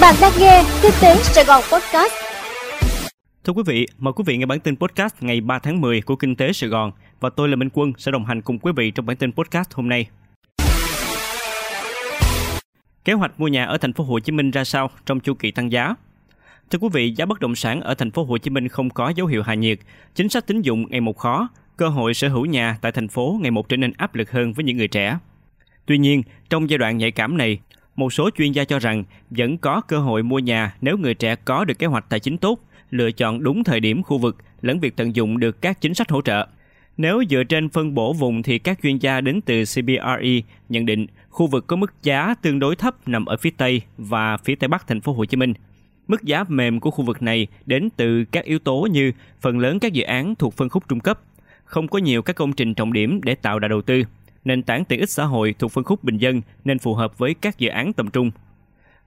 Bạn đang nghe Kinh tế Sài Gòn Podcast. Thưa quý vị, mời quý vị nghe bản tin podcast ngày 3 tháng 10 của Kinh tế Sài Gòn và tôi là Minh Quân sẽ đồng hành cùng quý vị trong bản tin podcast hôm nay. Kế hoạch mua nhà ở thành phố Hồ Chí Minh ra sao trong chu kỳ tăng giá? Thưa quý vị, giá bất động sản ở thành phố Hồ Chí Minh không có dấu hiệu hạ nhiệt, chính sách tín dụng ngày một khó, cơ hội sở hữu nhà tại thành phố ngày một trở nên áp lực hơn với những người trẻ. Tuy nhiên, trong giai đoạn nhạy cảm này, một số chuyên gia cho rằng vẫn có cơ hội mua nhà nếu người trẻ có được kế hoạch tài chính tốt, lựa chọn đúng thời điểm khu vực lẫn việc tận dụng được các chính sách hỗ trợ. Nếu dựa trên phân bổ vùng thì các chuyên gia đến từ CBRE nhận định khu vực có mức giá tương đối thấp nằm ở phía Tây và phía Tây Bắc thành phố Hồ Chí Minh. Mức giá mềm của khu vực này đến từ các yếu tố như phần lớn các dự án thuộc phân khúc trung cấp, không có nhiều các công trình trọng điểm để tạo đà đầu tư, nền tảng tiện ích xã hội thuộc phân khúc bình dân nên phù hợp với các dự án tầm trung.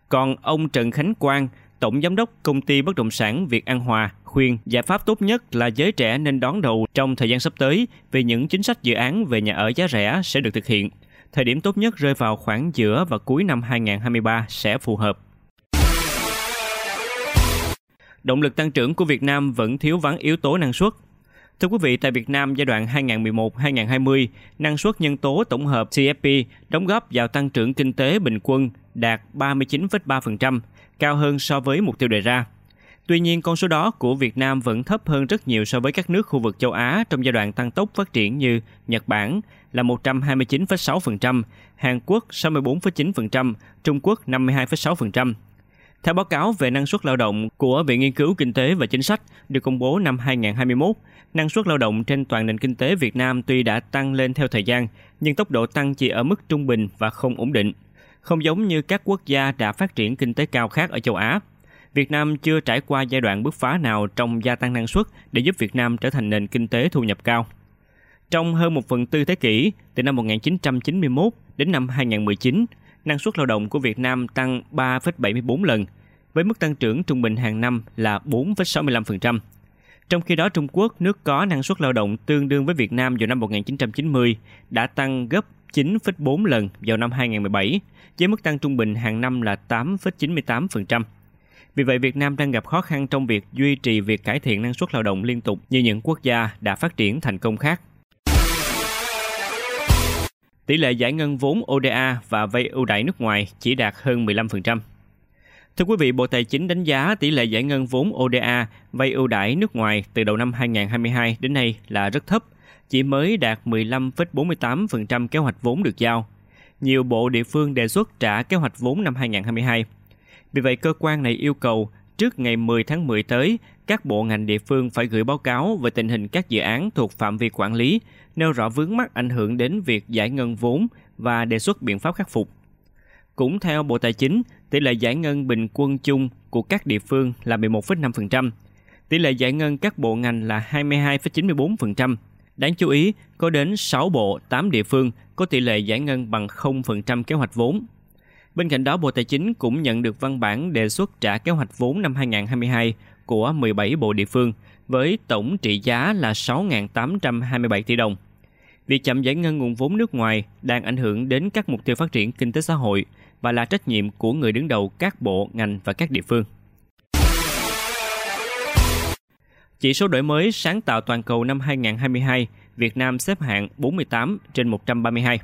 Còn ông Trần Khánh Quang, Tổng Giám đốc Công ty Bất động sản Việt An Hòa khuyên giải pháp tốt nhất là giới trẻ nên đón đầu trong thời gian sắp tới vì những chính sách dự án về nhà ở giá rẻ sẽ được thực hiện. Thời điểm tốt nhất rơi vào khoảng giữa và cuối năm 2023 sẽ phù hợp. Động lực tăng trưởng của Việt Nam vẫn thiếu vắng yếu tố năng suất. Thưa quý vị, tại Việt Nam giai đoạn 2011-2020, năng suất nhân tố tổng hợp CFP đóng góp vào tăng trưởng kinh tế bình quân đạt 39,3%, cao hơn so với mục tiêu đề ra. Tuy nhiên, con số đó của Việt Nam vẫn thấp hơn rất nhiều so với các nước khu vực châu Á trong giai đoạn tăng tốc phát triển như Nhật Bản là 129,6%, Hàn Quốc 64,9%, Trung Quốc 52,6%. Theo báo cáo về năng suất lao động của Viện Nghiên cứu Kinh tế và Chính sách được công bố năm 2021, năng suất lao động trên toàn nền kinh tế Việt Nam tuy đã tăng lên theo thời gian, nhưng tốc độ tăng chỉ ở mức trung bình và không ổn định. Không giống như các quốc gia đã phát triển kinh tế cao khác ở châu Á, Việt Nam chưa trải qua giai đoạn bứt phá nào trong gia tăng năng suất để giúp Việt Nam trở thành nền kinh tế thu nhập cao. Trong hơn một phần tư thế kỷ, từ năm 1991 đến năm 2019, năng suất lao động của Việt Nam tăng 3,74 lần, với mức tăng trưởng trung bình hàng năm là 4,65%. Trong khi đó Trung Quốc, nước có năng suất lao động tương đương với Việt Nam vào năm 1990, đã tăng gấp 9,4 lần vào năm 2017, với mức tăng trung bình hàng năm là 8,98%. Vì vậy, Việt Nam đang gặp khó khăn trong việc duy trì việc cải thiện năng suất lao động liên tục như những quốc gia đã phát triển thành công khác. Tỷ lệ giải ngân vốn ODA và vay ưu đãi nước ngoài chỉ đạt hơn 15%. Thưa quý vị, Bộ Tài chính đánh giá tỷ lệ giải ngân vốn ODA vay ưu đãi nước ngoài từ đầu năm 2022 đến nay là rất thấp, chỉ mới đạt 15,48% kế hoạch vốn được giao. Nhiều bộ địa phương đề xuất trả kế hoạch vốn năm 2022. Vì vậy, cơ quan này yêu cầu trước ngày 10 tháng 10 tới, các bộ ngành địa phương phải gửi báo cáo về tình hình các dự án thuộc phạm vi quản lý, nêu rõ vướng mắc ảnh hưởng đến việc giải ngân vốn và đề xuất biện pháp khắc phục. Cũng theo Bộ Tài chính, tỷ lệ giải ngân bình quân chung của các địa phương là 11,5%, tỷ lệ giải ngân các bộ ngành là 22,94%. Đáng chú ý, có đến 6 bộ, 8 địa phương có tỷ lệ giải ngân bằng 0% kế hoạch vốn. Bên cạnh đó, Bộ Tài chính cũng nhận được văn bản đề xuất trả kế hoạch vốn năm 2022 của 17 bộ địa phương với tổng trị giá là 6.827 tỷ đồng. Việc chậm giải ngân nguồn vốn nước ngoài đang ảnh hưởng đến các mục tiêu phát triển kinh tế xã hội và là trách nhiệm của người đứng đầu các bộ, ngành và các địa phương. Chỉ số đổi mới sáng tạo toàn cầu năm 2022, Việt Nam xếp hạng 48 trên 132.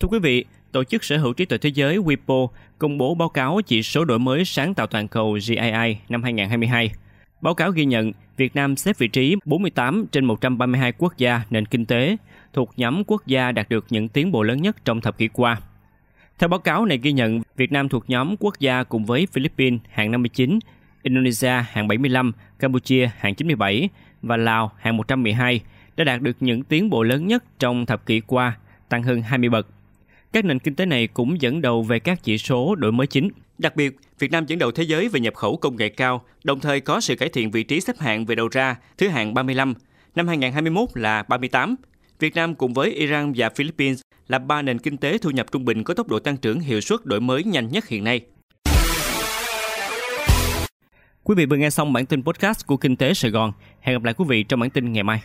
Thưa quý vị, Tổ chức Sở hữu trí tuệ thế giới WIPO công bố báo cáo chỉ số đổi mới sáng tạo toàn cầu GII năm 2022. Báo cáo ghi nhận Việt Nam xếp vị trí 48 trên 132 quốc gia nền kinh tế, thuộc nhóm quốc gia đạt được những tiến bộ lớn nhất trong thập kỷ qua. Theo báo cáo này ghi nhận, Việt Nam thuộc nhóm quốc gia cùng với Philippines hạng 59, Indonesia hạng 75, Campuchia hạng 97 và Lào hạng 112 đã đạt được những tiến bộ lớn nhất trong thập kỷ qua, tăng hơn 20 bậc. Các nền kinh tế này cũng dẫn đầu về các chỉ số đổi mới chính. Đặc biệt, Việt Nam dẫn đầu thế giới về nhập khẩu công nghệ cao, đồng thời có sự cải thiện vị trí xếp hạng về đầu ra, thứ hạng 35, năm 2021 là 38. Việt Nam cùng với Iran và Philippines là ba nền kinh tế thu nhập trung bình có tốc độ tăng trưởng hiệu suất đổi mới nhanh nhất hiện nay. Quý vị vừa nghe xong bản tin podcast của Kinh tế Sài Gòn. Hẹn gặp lại quý vị trong bản tin ngày mai.